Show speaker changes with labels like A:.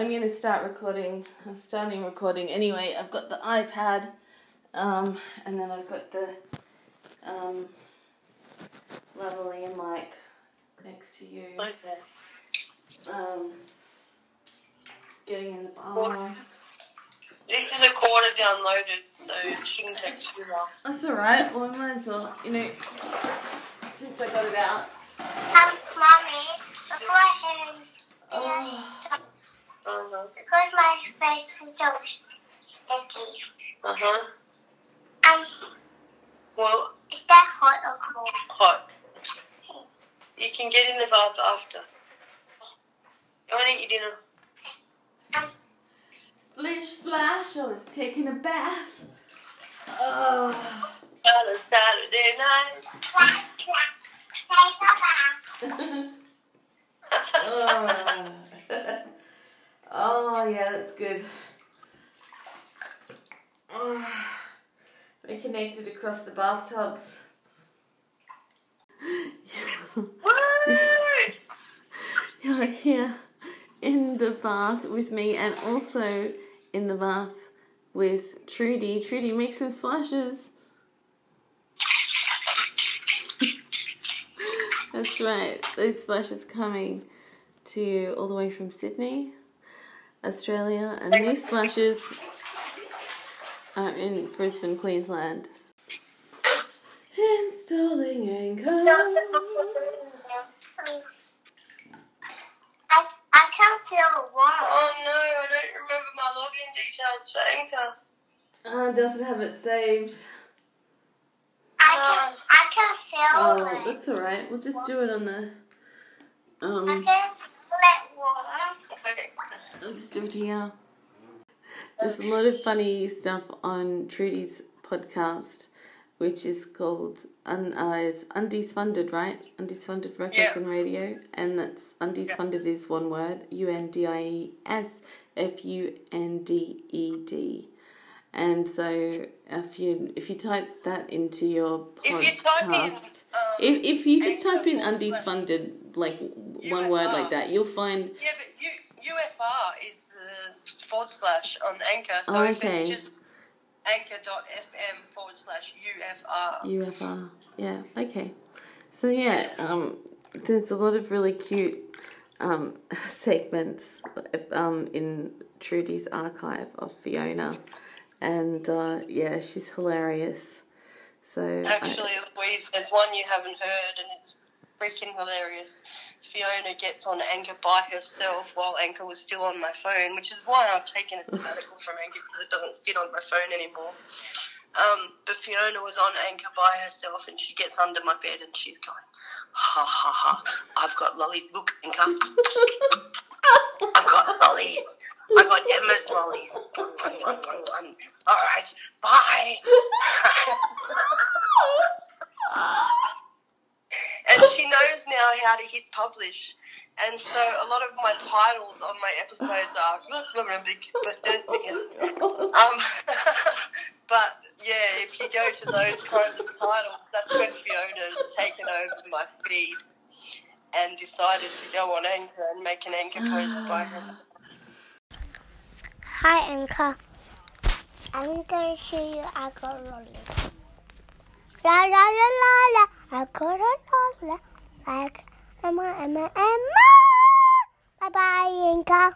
A: I'm going to start recording. I'm starting recording anyway. I've got the iPad, um, and then I've got the um, lavalier mic next to you.
B: Okay.
A: Um, getting in the
B: Well,
A: bath.
B: This is a quarter downloaded, so it shouldn't take too long.
A: That's alright. Well, I might as well, you know, since I got it out.
C: Um, mommy, before I hit
A: Oh,
C: Because my face is so sticky.
B: Uh-huh.
C: Um,
B: Well,
C: is that hot or cold?
B: hot. You can get in the bath after. I want to eat your dinner.
C: Um,
A: splish splash. I was taking a bath. Oh.
B: On a Saturday night.
C: clap, clap, take a bath.
A: oh. oh, that's good. Oh. We're connected across the bathtubs. You're here in the bath with me and also in the bath with Trudy. Trudy, make some splashes. That's right. Those splashes coming to you all the way from Sydney, Australia, and these splashes are in Brisbane, Queensland. Installing anchor.
C: I, I can't feel warm.
B: Oh no, I don't remember my login details for Anchor.
A: Uh, doesn't have it saved.
C: I can, I can feel
A: Oh,
C: it.
A: that's alright. We'll just do it on the.
C: I
A: Um,
C: can feel it warm.
B: Okay.
A: I'll just do it here. There's a lot of funny stuff on Trudy's podcast, which is called Un- uh, is Undies Funded, right? Undies Funded Records
B: Yeah.
A: and Radio, and that's Undies
B: Yeah.
A: Funded is one word: U N D I E S F U N D E D. And so, if you if you type that into your
B: If you type in,
A: podcast,
B: um,
A: if if you just type in Undies Funded, like one word like that, you'll find
B: Yeah, but U- UFR is the forward slash on Anchor, so
A: Oh,
B: if
A: okay.
B: it's just anchor.fm forward slash UFR.
A: UFR. Yeah. Okay. So yeah, um, there's a lot of really cute um, segments um, in Trudy's archive of Fiona, and uh, yeah, she's hilarious. So I-
B: Actually, Louise, there's one you haven't heard, and it's freaking hilarious. Fiona gets on Anchor by herself while Anchor was still on my phone, which is why I've taken a sabbatical from Anchor because it doesn't fit on my phone anymore. Um, but Fiona was on Anchor by herself, and she gets under my bed and she's going, "Ha ha ha! I've got lollies. Look, Anchor, I've got lollies. I've got Emma's lollies. All right, bye." and she knows now how to hit publish. And so a lot of my titles on my episodes are um, but yeah, if you go to those kinds of titles, that's when Fiona's taken over my feed and decided to go on Anchor and make an Anchor post by her.
C: Hi, Anchor. I'm gonna show you I got lolly. La la la la la. I got a lolly like Emma, Emma, Emma. Bye bye, Inca.